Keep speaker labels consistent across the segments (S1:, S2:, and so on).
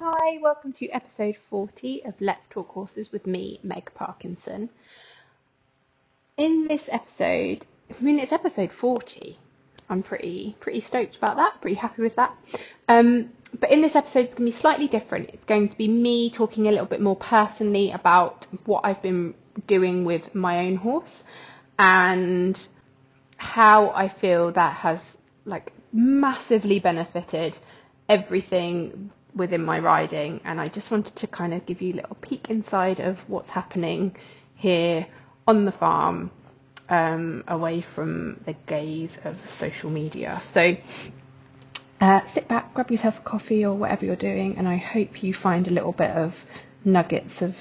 S1: Hi, welcome to episode 40 of Let's Talk Horses with me, Meg Parkinson. In this episode, I mean it's episode 40. I'm pretty pretty stoked about that, pretty happy with that. Um, but in this episode, it's going to be slightly different. It's going to be me talking a little bit more personally about what I've been doing with my own horse and how I feel that has like massively benefited everything within my riding and I just wanted to kind of give you a little peek inside of what's happening here on the farm um, away from the gaze of social media. So uh, sit back, grab yourself a coffee or whatever you're doing, and I hope you find a little bit of nuggets of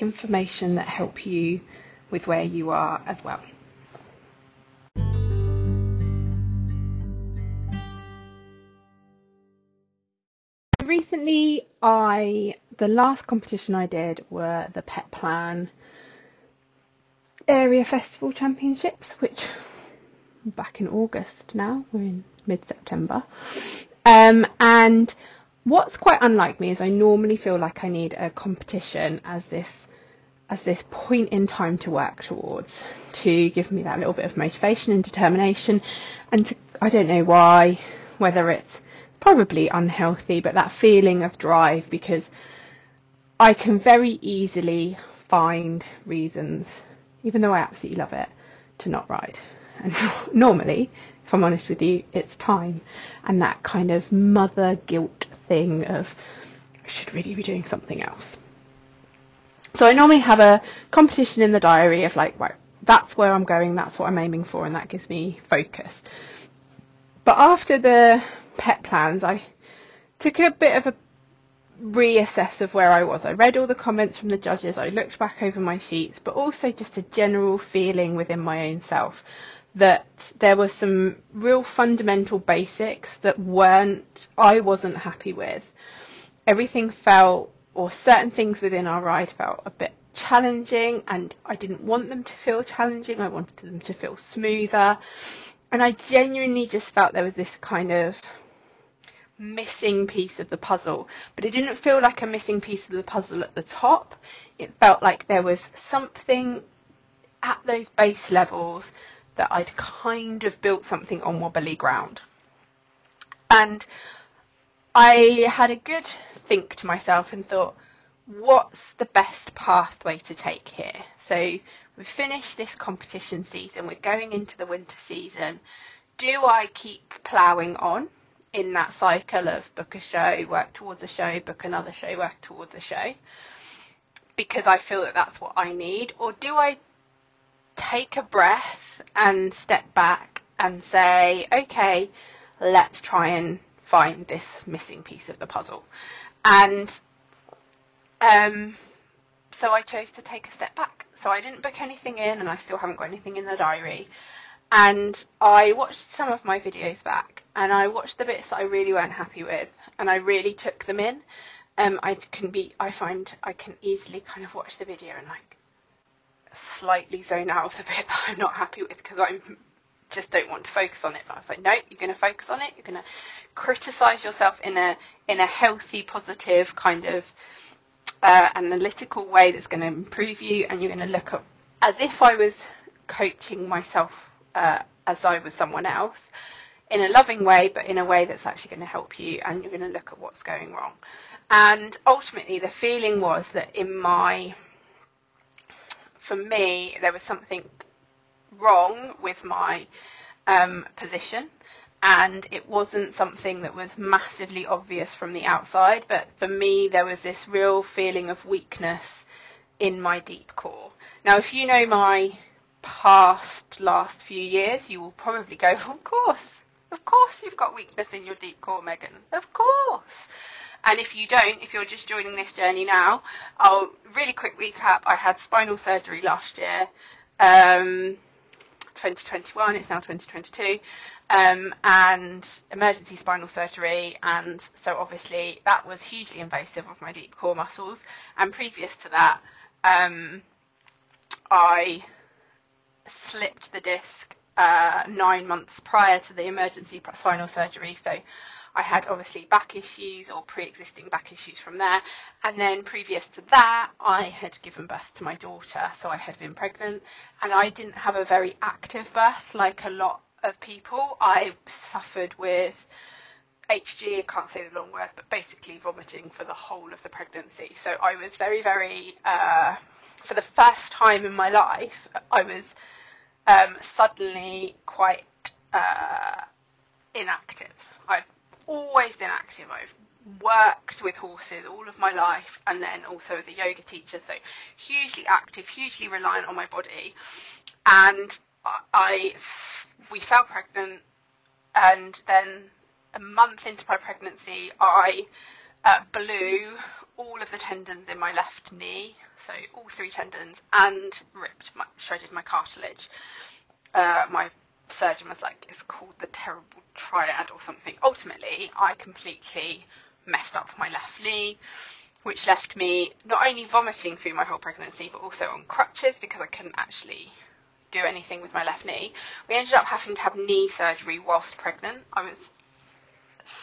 S1: information that help you with where you are as well. Recently I the last competition I did were the Petplan area festival championships which back in August now we're in mid September um, and what's quite unlike me is I normally feel like I need a competition as this as this point in time to work towards to give me that little bit of motivation and determination. And to, I don't know why whether it's probably unhealthy, but that feeling of drive because I can very easily find reasons, even though I absolutely love it, to not ride. And normally, if I'm honest with you, it's time and that kind of mother guilt thing of I should really be doing something else. So I normally have a competition in the diary of like, right, that's where I'm going, that's what I'm aiming for, and that gives me focus. But after the Petplans, I took a bit of a reassess of where I was. I read all the comments from the judges, I looked back over my sheets, but also just a general feeling within my own self that there were some real fundamental basics that weren't, I wasn't happy with. Everything felt, or certain things within our ride felt a bit challenging, and I didn't want them to feel challenging, I wanted them to feel smoother. And I genuinely just felt there was this kind of missing piece of the puzzle, but it didn't feel like a missing piece of the puzzle at the top. It felt like there was something at those base levels that I'd kind of built something on wobbly ground. And I had a good think to myself and thought, what's the best pathway to take here? So we've finished this competition season, we're going into the winter season. Do I keep ploughing on in that cycle of book a show, work towards a show, book another show, work towards a show, because I feel that that's what I need? Or do I take a breath and step back and say, okay, let's try and find this missing piece of the puzzle? And um, so I chose to take a step back. So I didn't book anything in, and I still haven't got anything in the diary. And I watched some of my videos back, and I watched the bits that I really weren't happy with, and I really took them in. Um, I can be, I find I can easily kind of watch the video and like slightly zone out of the bit that I'm not happy with because I just don't want to focus on it. But I was like, no, you're going to focus on it. You're going to criticize yourself in a in a healthy, positive kind of uh, analytical way that's going to improve you, and you're going to look at as if I was coaching myself uh, as I was someone else in a loving way, but in a way that's actually going to help you, and you're going to look at what's going wrong. And ultimately, the feeling was that in my, for me, there was something wrong with my um, position, and it wasn't something that was massively obvious from the outside, but for me, there was this real feeling of weakness in my deep core. Now, if you know my past last few years, you will probably go, of course, of course you've got weakness in your deep core, Megan. Of course. And if you don't, if you're just joining this journey now, I'll really quick recap. I had spinal surgery last year, um, 2021. It's now 2022, um, and emergency spinal surgery. And so obviously that was hugely invasive of my deep core muscles. And previous to that, um, I slipped the disc uh, nine months prior to the emergency spinal surgery. So I had obviously back issues or pre-existing back issues from there. And then previous to that, I had given birth to my daughter, so I had been pregnant, and I didn't have a very active birth like a lot of people. I suffered with HG, I can't say the long word, but basically vomiting for the whole of the pregnancy. So I was very, very, uh, for the first time in my life, I was um, suddenly quite uh, inactive. I've always been active. I've worked with horses all of my life and then also as a yoga teacher, so hugely active, hugely reliant on my body. And I, we fell pregnant, and then a month into my pregnancy, I uh, blew all of the tendons in my left knee, so all three tendons, and ripped, my, shredded my cartilage. Uh, my surgeon was like, it's called the terrible triad or something. Ultimately, I completely messed up my left knee, which left me not only vomiting through my whole pregnancy, but also on crutches because I couldn't actually do anything with my left knee. We ended up having to have knee surgery whilst pregnant. I was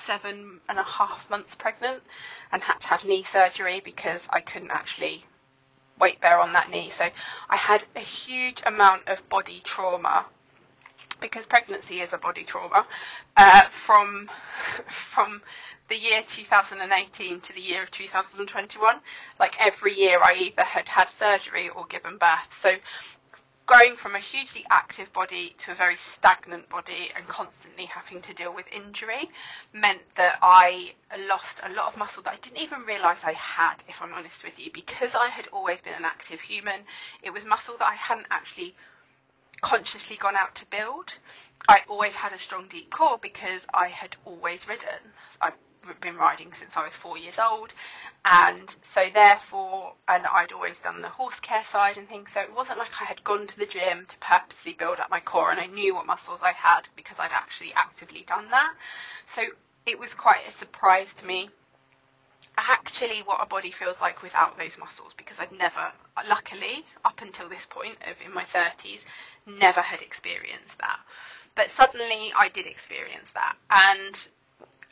S1: seven and a half months pregnant and had to have knee surgery because I couldn't actually weight bear on that knee. So I had a huge amount of body trauma because pregnancy is a body trauma uh, from from the year 2018 to the year of 2021. Like every year, I either had had surgery or given birth. So going from a hugely active body to a very stagnant body and constantly having to deal with injury meant that I lost a lot of muscle that I didn't even realise I had, if I'm honest with you. Because I had always been an active human, it was muscle that I hadn't actually consciously gone out to build. I always had a strong deep core because I had always ridden. I've been riding since I was four years old, and so therefore, and I'd always done the horse care side and things. So it wasn't like I had gone to the gym to purposely build up my core, and I knew what muscles I had because I'd actually actively done that. So it was quite a surprise to me actually what a body feels like without those muscles because I'd never, luckily, up until this point of in my 30s, never had experienced that. But suddenly I did experience that, and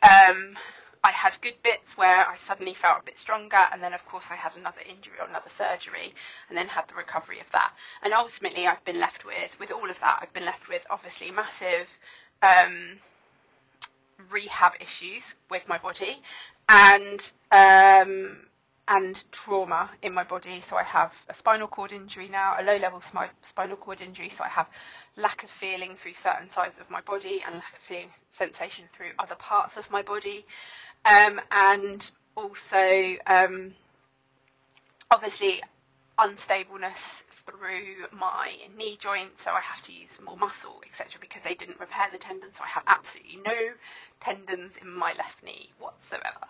S1: um, I had good bits where I suddenly felt a bit stronger, and then of course I had another injury or another surgery, and then had the recovery of that. And ultimately, I've been left with, with all of that, I've been left with obviously massive um, rehab issues with my body, and um, and trauma in my body. So I have a spinal cord injury now, a low-level spinal cord injury. So I have lack of feeling through certain sides of my body and lack of feeling sensation through other parts of my body um, and also um, obviously unstableness through my knee joint, so I have to use more muscle, etc., because they didn't repair the tendon, so I have absolutely no tendons in my left knee whatsoever.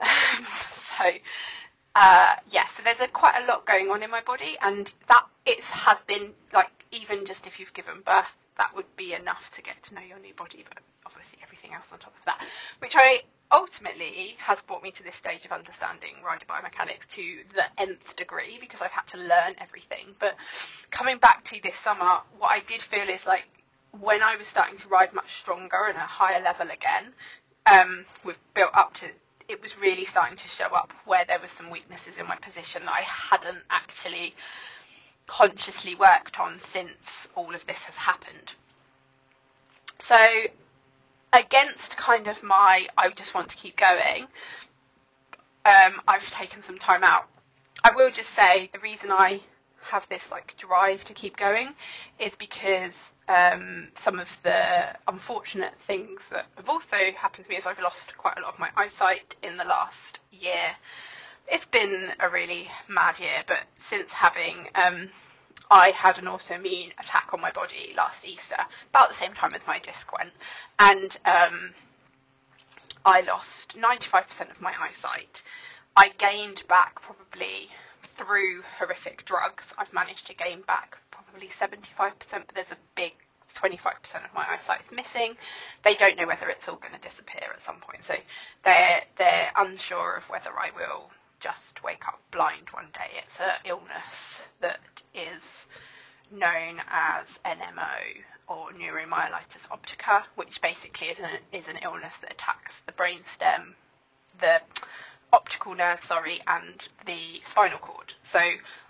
S1: so, uh, yeah, so there's a, quite a lot going on in my body, and that it has been like even just if you've given birth, that would be enough to get to know your new body, but obviously everything else on top of that, which I ultimately has brought me to this stage of understanding rider biomechanics to the nth degree because I've had to learn everything. But coming back to this summer, what I did feel is like when I was starting to ride much stronger and a higher level again, um, we've built up to it was really starting to show up where there were some weaknesses in my position that I hadn't actually consciously worked on since all of this has happened. So against kind of my I just want to keep going, um, I've taken some time out. I will just say the reason I have this like drive to keep going is because um, some of the unfortunate things that have also happened to me is I've lost quite a lot of my eyesight in the last year. It's been a really mad year, but since having um, I had an autoimmune attack on my body last Easter, about the same time as my disc went, and um, I lost 95% of my eyesight. I gained back probably through horrific drugs. I've managed to gain back probably 75%, but there's a big 25% of my eyesight is missing. They don't know whether it's all going to disappear at some point, so they're they're unsure of whether I will just wake up blind one day. It's an illness that is known as NMO, or neuromyelitis optica, which basically is an, is an illness that attacks the brainstem, the optical nerve, sorry, and the spinal cord. So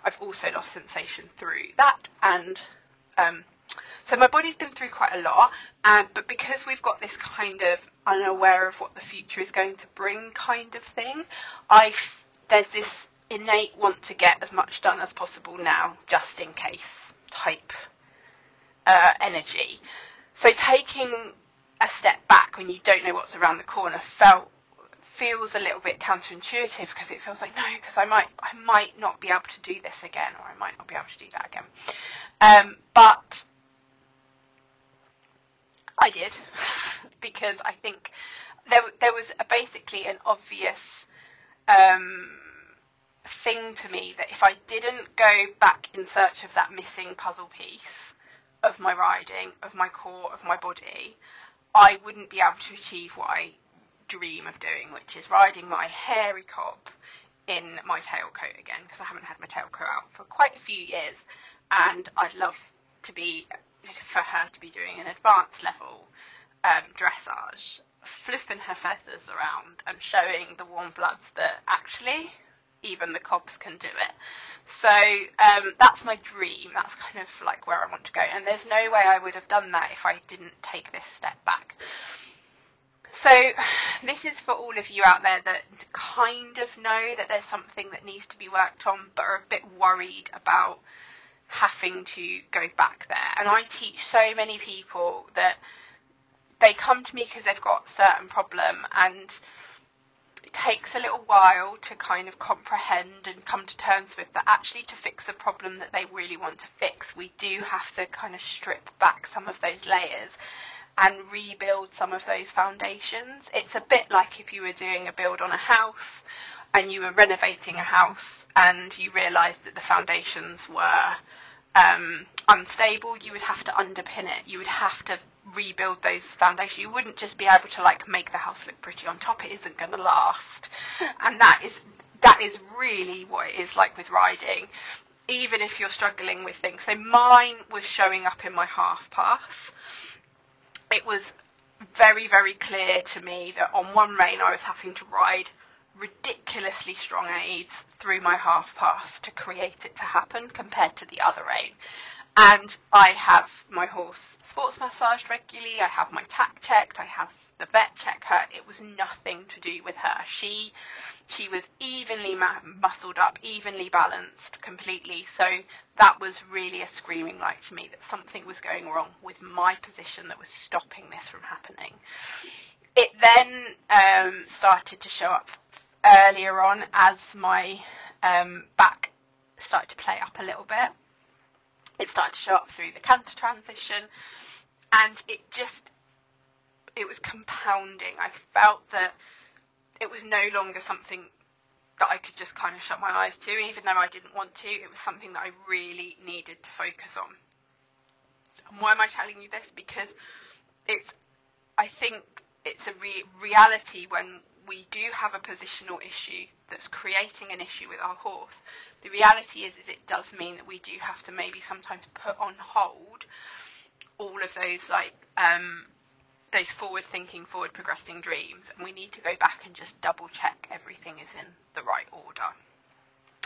S1: I've also lost sensation through that, and um, so my body's been through quite a lot. But because we've got this kind of unaware of what the future is going to bring kind of thing, I there's this innate want to get as much done as possible now, just in case type uh, energy. So taking a step back when you don't know what's around the corner felt feels a little bit counterintuitive because it feels like no, because I might I might not be able to do this again, or I might not be able to do that again. Um, but I did because I think there there was a, basically an obvious um, thing to me that if I didn't go back in search of that missing puzzle piece of my riding, of my core, of my body, I wouldn't be able to achieve what I dream of doing, which is riding my hairy cob in my tailcoat again, because I haven't had my tailcoat out for quite a few years, and I'd love to be for her to be doing an advanced level um, dressage, flipping her feathers around and showing the warm bloods that actually even the cobs can do it. So um, that's my dream. That's kind of like where I want to go. And there's no way I would have done that if I didn't take this step back. So this is for all of you out there that kind of know that there's something that needs to be worked on, but are a bit worried about having to go back there. And I teach so many people that they come to me because they've got a certain problem and it takes a little while to kind of comprehend and come to terms with that actually to fix the problem that they really want to fix we do have to kind of strip back some of those layers and rebuild some of those foundations it's a bit like if you were doing a build on a house and you were renovating a house and you realized that the foundations were um, unstable, you would have to underpin it. You would have to rebuild those foundations. You wouldn't just be able to like make the house look pretty on top. It isn't going to last, and that is that is really what it is like with riding. Even if you're struggling with things. So mine was showing up in my half pass. It was very very clear to me that on one rein I was having to ride ridiculously strong aids through my half pass to create it to happen compared to the other rein. And I have my horse sports massaged regularly, I have my tack checked, I have the vet check her. It was nothing to do with her. She she was evenly ma- muscled up, evenly balanced completely. So that was really a screaming light to me that something was going wrong with my position that was stopping this from happening. It then um, started to show up earlier on as my um, back started to play up a little bit. It started to show up through the canter transition, and it just it was compounding. I felt that it was no longer something that I could just kind of shut my eyes to, even though I didn't want to. It was something that I really needed to focus on. And why am I telling you this? Because it's, I think it's a re- reality when we do have a positional issue that's creating an issue with our horse, the reality is, is it does mean that we do have to maybe sometimes put on hold all of those like um, those forward thinking, forward progressing dreams, and we need to go back and just double check everything is in the right order.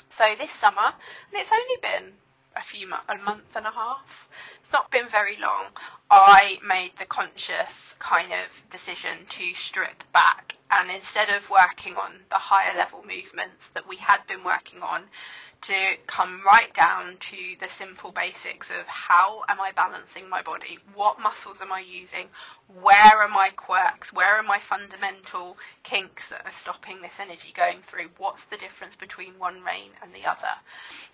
S1: So this summer, and it's only been a few mo- a month and a half. It's not been very long. I made the conscious kind of decision to strip back and instead of working on the higher level movements that we had been working on to come right down to the simple basics of how am I balancing my body, what muscles am I using, where are my quirks, where are my fundamental kinks that are stopping this energy going through, what's the difference between one rein and the other.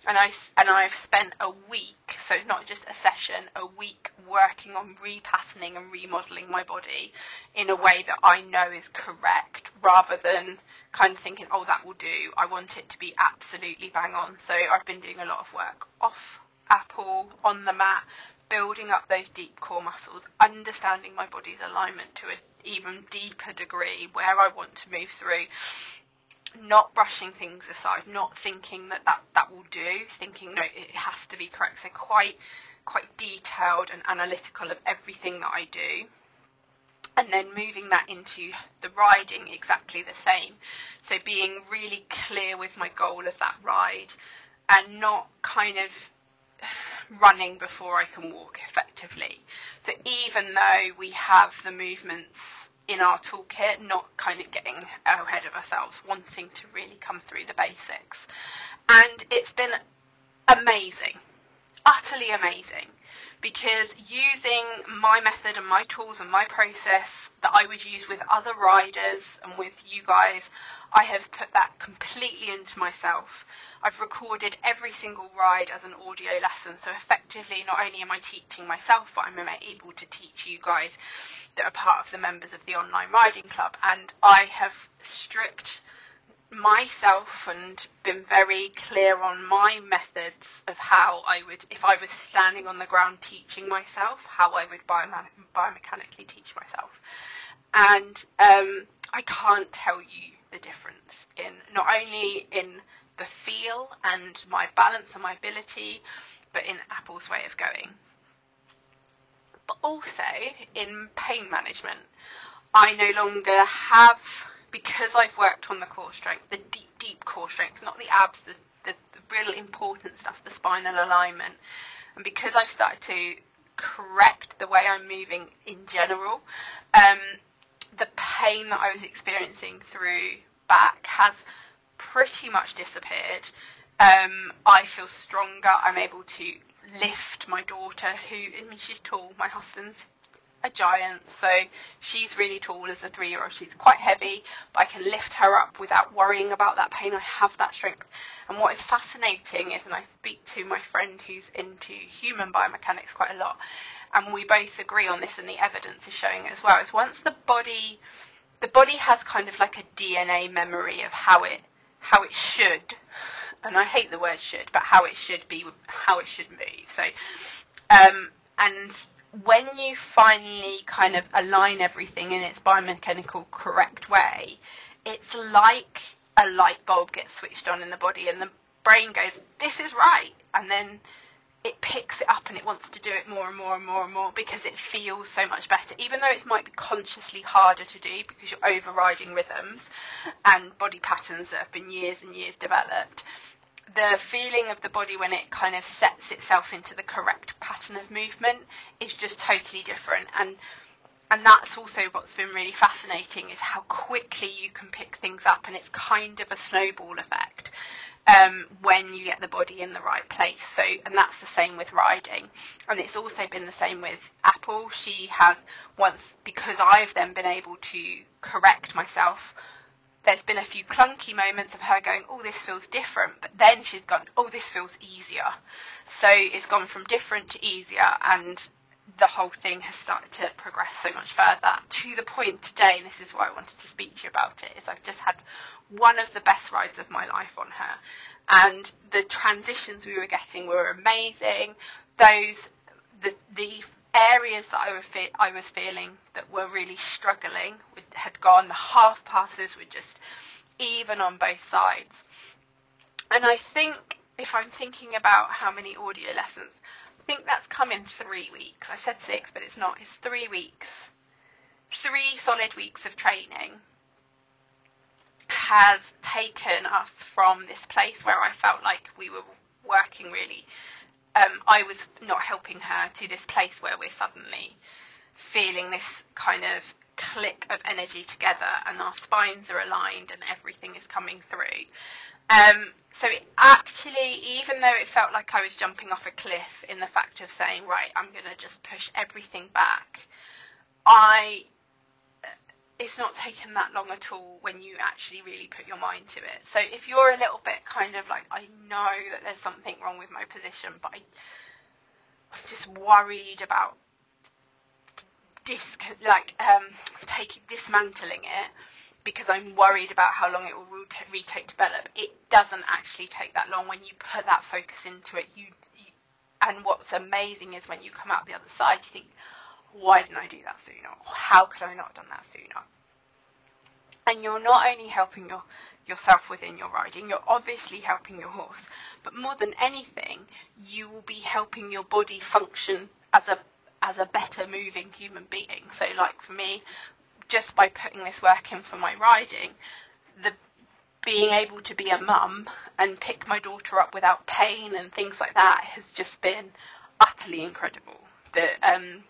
S1: And I and I've spent a week, so it's not just a session, a week working on repatterning and remodeling my body in a way that I know is correct rather than kind of thinking, oh, that will do. I want it to be absolutely bang on. So I've been doing a lot of work off apple, on the mat, building up those deep core muscles, understanding my body's alignment to an even deeper degree, where I want to move through, not brushing things aside, not thinking that that, that will do, thinking, no, it has to be correct. So quite quite detailed and analytical of everything that I do. And then moving that into the riding exactly the same. So being really clear with my goal of that ride and not kind of running before I can walk effectively. So even though we have the movements in our toolkit, not kind of getting ahead of ourselves, wanting to really come through the basics. And it's been amazing, utterly amazing, because using my method and my tools and my process that I would use with other riders and with you guys, I have put that completely into myself. I've recorded every single ride as an audio lesson, so effectively not only am I teaching myself, but I'm able to teach you guys that are part of the members of the online riding club. And I have stripped myself and been very clear on my methods of how I would, if I was standing on the ground teaching myself, how I would biome- biomechanically teach myself. And um, I can't tell you the difference in not only in the feel and my balance and my ability, but in Apple's way of going. But also in pain management, I no longer have, because I've worked on the core strength, the deep, deep core strength, not the abs, the, the, the real important stuff, the spinal alignment, and because I've started to correct the way I'm moving in general, um, the pain that I was experiencing through back has pretty much disappeared. Um, I feel stronger. I'm able to lift my daughter, who I mean she's tall. My husband's a giant, so she's really tall as a three-year-old. She's quite heavy, but I can lift her up without worrying about that pain. I have that strength. And what is fascinating is, and I speak to my friend who's into human biomechanics quite a lot, and we both agree on this, and the evidence is showing as well. Is once the body, the body has kind of like a DNA memory of how it how it should, and I hate the word should, but how it should be, how it should move. So, um, and when you finally kind of align everything in its biomechanical correct way, it's like a light bulb gets switched on in the body, and the brain goes, "This is right," and then it picks it up and it wants to do it more and more and more and more because it feels so much better. Even though it might be consciously harder to do because you're overriding rhythms and body patterns that have been years and years developed, the feeling of the body when it kind of sets itself into the correct pattern of movement is just totally different. And and that's also what's been really fascinating is how quickly you can pick things up and it's kind of a snowball effect um, when you get the body in the right place. So, and that's the same with riding. And it's also been the same with Apple. She has once, because I've then been able to correct myself. There's been a few clunky moments of her going, oh, this feels different, but then she's gone, oh, this feels easier. So it's gone from different to easier, and the whole thing has started to progress so much further to the point today, and this is why I wanted to speak to you about it, is I've just had one of the best rides of my life on her. And the transitions we were getting were amazing. Those, the, the areas that I, fe- I was feeling that were really struggling had gone. The half passes were just even on both sides. And I think, if I'm thinking about how many audio lessons, I think that's come in three weeks. I said six, but it's not. It's three weeks. Three solid weeks of training has taken us from this place where I felt like we were working really. Um, I was not helping her to this place where we're suddenly feeling this kind of click of energy together and our spines are aligned and everything is coming through. Um, so it actually, even though it felt like I was jumping off a cliff in the fact of saying, right, I'm going to just push everything back, I it's not taken that long at all when you actually really put your mind to it. So if you're a little bit kind of like, I know that there's something wrong with my position, but I, I'm just worried about disc, like um, taking dismantling it because I'm worried about how long it will retake develop. It doesn't actually take that long when you put that focus into it. You, you and what's amazing is when you come out the other side, you think, why didn't I do that sooner? How could I not have done that sooner? And you're not only helping your yourself within your riding. You're obviously helping your horse, but more than anything, you will be helping your body function as a as a better moving human being. So, like for me, just by putting this work in for my riding, the being able to be a mum and pick my daughter up without pain and things like that has just been utterly incredible. The um,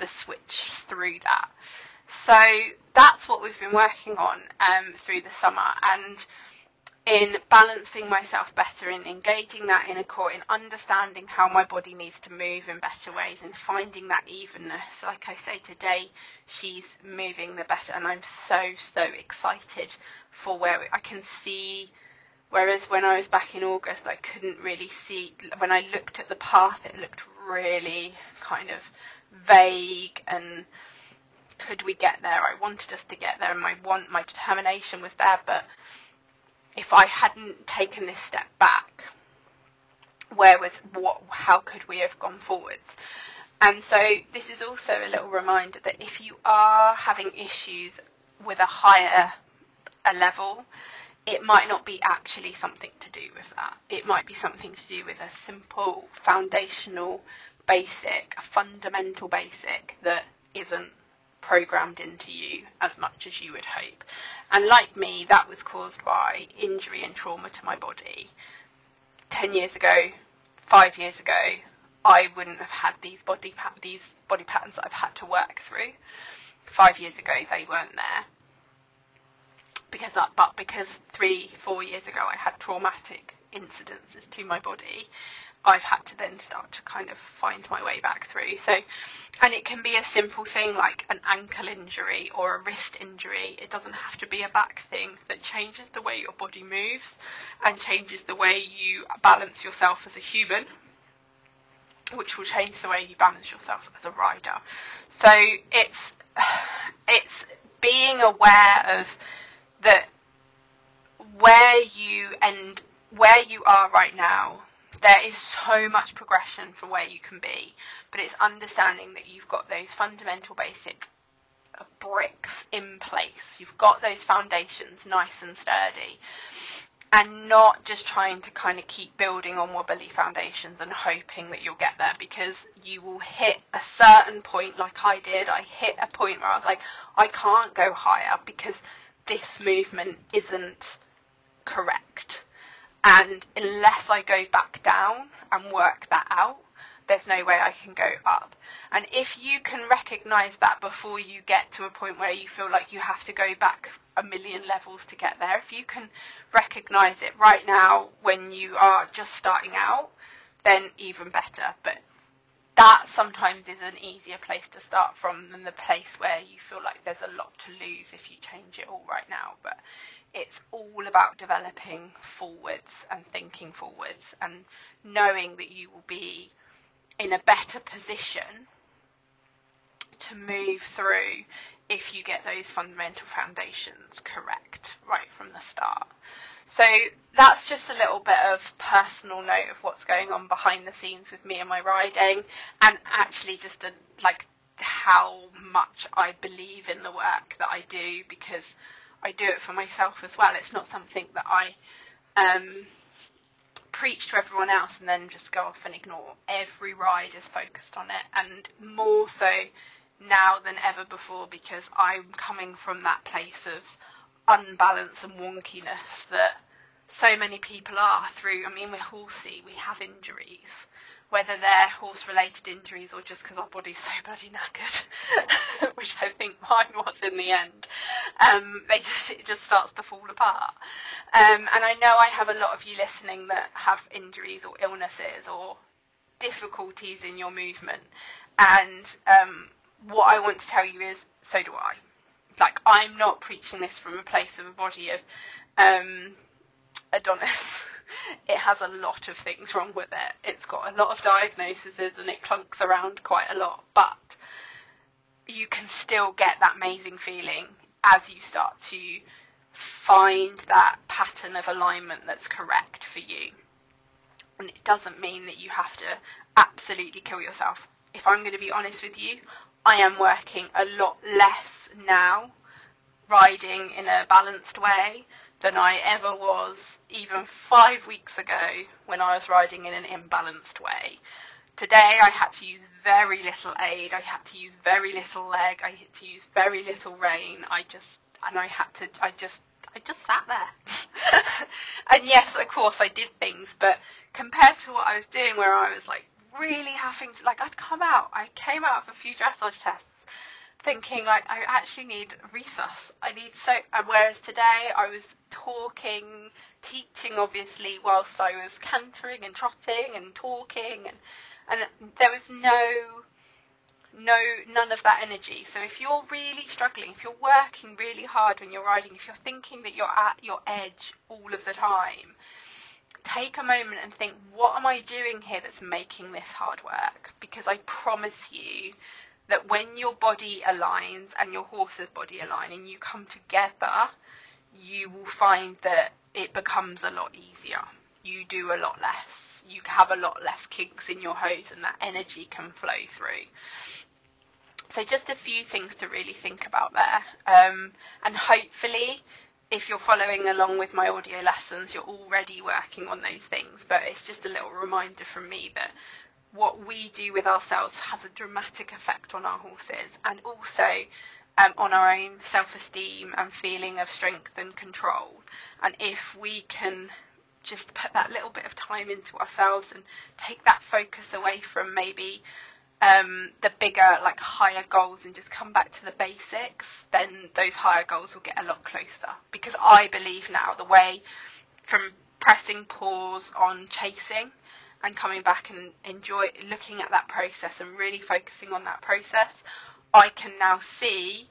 S1: the switch through that. So that's what we've been working on um, through the summer, and in balancing myself better, in engaging that inner core, in understanding how my body needs to move in better ways, and finding that evenness. Like I say today, she's moving the better, and I'm so so excited for where I can see. Whereas when I was back in August, I couldn't really see. When I looked at the path, it looked really kind of vague and could we get there? I wanted us to get there, and my want, my determination was there. But if I hadn't taken this step back, where was what? How could we have gone forwards? And so this is also a little reminder that if you are having issues with a higher a level, it might not be actually something to do with that. It might be something to do with a simple foundational basic, a fundamental basic that isn't programmed into you as much as you would hope. And like me, that was caused by injury and trauma to my body. 10 years ago, 5 years ago, I wouldn't have had these body pa- these body patterns that I've had to work through. 5 years ago, they weren't there. Because that, but because 3 4 years ago I had traumatic incidences to my body, I've had to then start to kind of find my way back through. So, and it can be a simple thing like an ankle injury or a wrist injury. It doesn't have to be a back thing that changes the way your body moves and changes the way you balance yourself as a human, which will change the way you balance yourself as a rider. So it's it's being aware of that where you and where you are right now there is so much progression from where you can be, but it's understanding that you've got those fundamental basic bricks in place. You've got those foundations nice and sturdy. And not just trying to kind of keep building on wobbly foundations and hoping that you'll get there because you will hit a certain point, like I did. I hit a point where I was like, I can't go higher because this movement isn't correct and unless I go back down and work that out, there's no way I can go up. And if you can recognize that before you get to a point where you feel like you have to go back a million levels to get there, if you can recognize it right now when you are just starting out, then even better. But that sometimes is an easier place to start from than the place where you feel like there's a lot to lose if you change it all right now. But it's all about developing forwards and thinking forwards and knowing that you will be in a better position to move through if you get those fundamental foundations correct right from the start. So that's just a little bit of personal note of what's going on behind the scenes with me and my riding and actually just a, like how much I believe in the work that I do because I do it for myself as well. It's not something that I um, preach to everyone else and then just go off and ignore. Every ride is focused on it, and more so now than ever before because I'm coming from that place of unbalance and wonkiness that so many people are through. I mean, we're horsey, we have injuries, whether they're horse related injuries or just because our body's so bloody knackered, which I think mine was in the end. Um, they just it just starts to fall apart. Um, and I know I have a lot of you listening that have injuries or illnesses or difficulties in your movement. And um, what I want to tell you is, so do I. Like I'm not preaching this from a place of a body of um, Adonis it has a lot of things wrong with it. It's got a lot of diagnoses and it clunks around quite a lot, but you can still get that amazing feeling as you start to find that pattern of alignment that's correct for you. And it doesn't mean that you have to absolutely kill yourself. If I'm going to be honest with you, I am working a lot less now, riding in a balanced way,
S2: than I ever was even five weeks ago when I was riding in an imbalanced way. Today I had to use very little aid, I had to use very little leg, I had to use very little rein. I just, and I had to, I just, I just sat there. and yes, of course I did things, but compared to what I was doing where I was like really having to, like I'd come out, I came out of a few dressage tests thinking like I actually need resus. I need so. And whereas today I was talking, teaching obviously whilst I was cantering and trotting and talking and and there was no no none of that energy. So if you're really struggling, if you're working really hard when you're riding, if you're thinking that you're at your edge all of the time, take a moment and think, what am I doing here that's making this hard work? Because I promise you that when your body aligns and your horse's body align and you come together, you will find that it becomes a lot easier. You do a lot less. You have a lot less kinks in your hose and that energy can flow through. So just a few things to really think about there. Um, and hopefully, if you're following along with my audio lessons, you're already working on those things. But it's just a little reminder from me that what we do with ourselves has a dramatic effect on our horses and also um, on our own self esteem and feeling of strength and control. And if we can just put that little bit of time into ourselves and take that focus away from maybe um, the bigger, like higher goals and just come back to the basics, then those higher goals will get a lot closer. Because I believe now the way from pressing pause on chasing and coming back and enjoy looking at that process and really focusing on that process, I can now see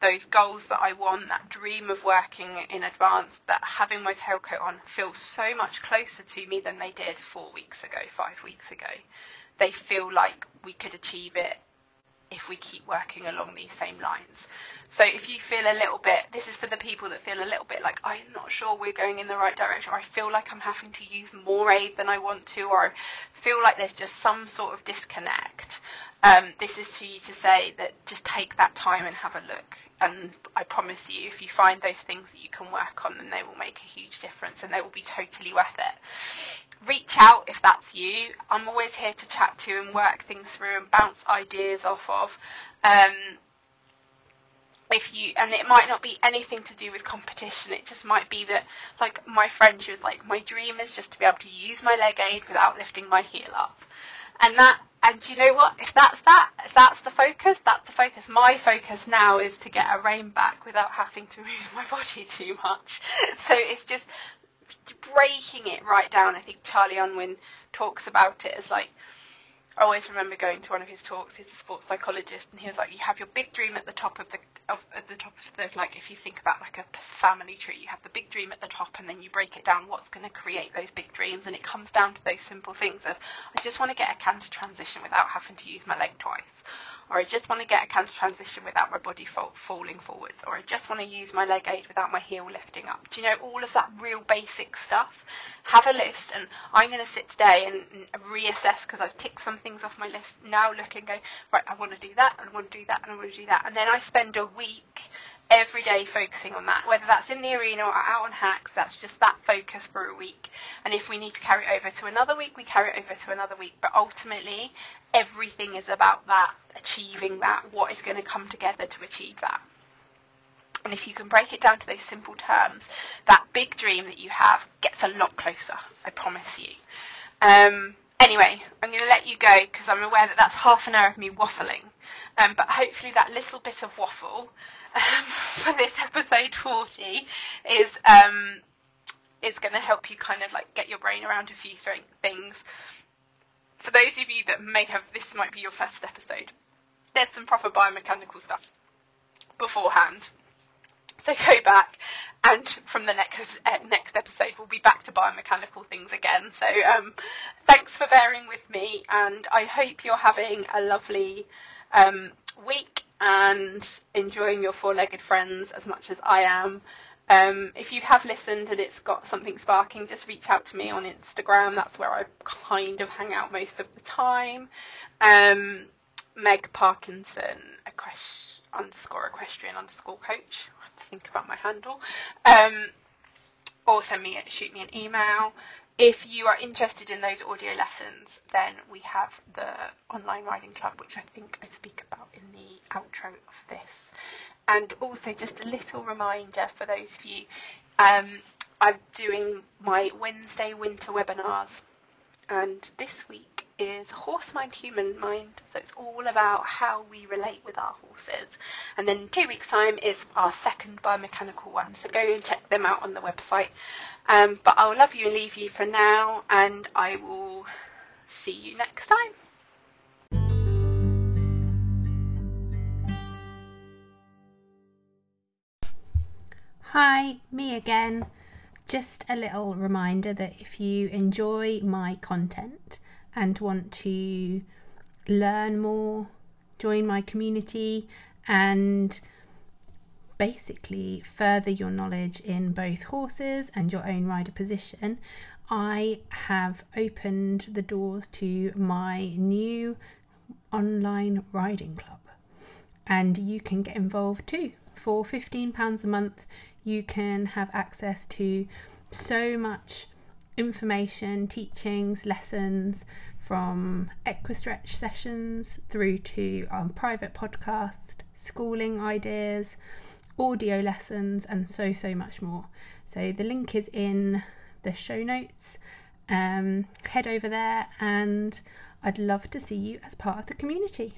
S2: those goals that I want, that dream of working in advance, that having my tailcoat on feels so much closer to me than they did four weeks ago, five weeks ago. They feel like we could achieve it if we keep working along these same lines. So if you feel a little bit, this is for the people that feel a little bit like I'm not sure we're going in the right direction, or I feel like I'm having to use more aid than I want to, or I feel like there's just some sort of disconnect. Um, this is to you to say that just take that time and have a look. And I promise you, if you find those things that you can work on, then they will make a huge difference and they will be totally worth it. Reach out if that's you. I'm always here to chat to and work things through and bounce ideas off of. Um, if you and it might not be anything to do with competition it just might be that like my friend she was like my dream is just to be able to use my leg aid without lifting my heel up and that and you know what? If that's that if that's the focus that's the focus. My focus now is to get a rein back without having to move my body too much. So it's just breaking it right down. I think Charlie Unwin talks about it as like I always remember going to one of his talks. He's a sports psychologist, and he was like, "You have your big dream at the top of the of at the top of the like. If you think about like a family tree, you have the big dream at the top, and then you break it down. What's going to create those big dreams? And it comes down to those simple things of, I just want to get a canter transition without having to use my leg twice or I just want to get a canter transition without my body fall, falling forwards, or I just want to use my leg aid without my heel lifting up. Do you know all of that real basic stuff? Have a list, and I'm going to sit today and, and reassess because I've ticked some things off my list. Now look and go, right, I want to do that, and I want to do that, and I want to do that, and then I spend a week every day focusing on that, whether that's in the arena or out on hacks, that's just that focus for a week. And if we need to carry it over to another week, we carry it over to another week. But ultimately, everything is about that, achieving that, what is going to come together to achieve that. And if you can break it down to those simple terms, that big dream that you have gets a lot closer, I promise you. Um, anyway, I'm going to let you go because I'm aware that that's half an hour of me waffling. Um, but hopefully that little bit of waffle um, for this episode 40 is um, is going to help you kind of like get your brain around a few th- things. For those of you that may have this might be your first episode, there's some proper biomechanical stuff beforehand. So go back, and from the next uh, next episode, we'll be back to biomechanical things again. So um, thanks for bearing with me, and I hope you're having a lovely um, week and enjoying your four-legged friends as much as I am. Um, if you have listened and it's got something sparking, just reach out to me on Instagram. That's where I kind of hang out most of the time. Um, Meg Parkinson, underscore equestrian underscore coach. I have to think about my handle. Um, or send me shoot me an email. If you are interested in those audio lessons, then we have the online riding club, which I think I speak about in the outro of this. And also, just a little reminder for those of you, um, I'm doing my Wednesday winter webinars, and this week is horse mind, human mind. So it's all about how we relate with our horses. And then two weeks' time is our second biomechanical one. So go and check them out on the website. Um, but I'll love you and leave you for now, and I will see you next time.
S1: Hi, me again. Just a little reminder that if you enjoy my content, and want to learn more, join my community, and basically further your knowledge in both horses and your own rider position, I have opened the doors to my new online riding club. And you can get involved too. For £15 a month, you can have access to so much information, teachings, lessons from Equistretch sessions through to um, private podcast, schooling ideas, audio lessons, and so, so much more. So the link is in the show notes. Um, head over there, and I'd love to see you as part of the community.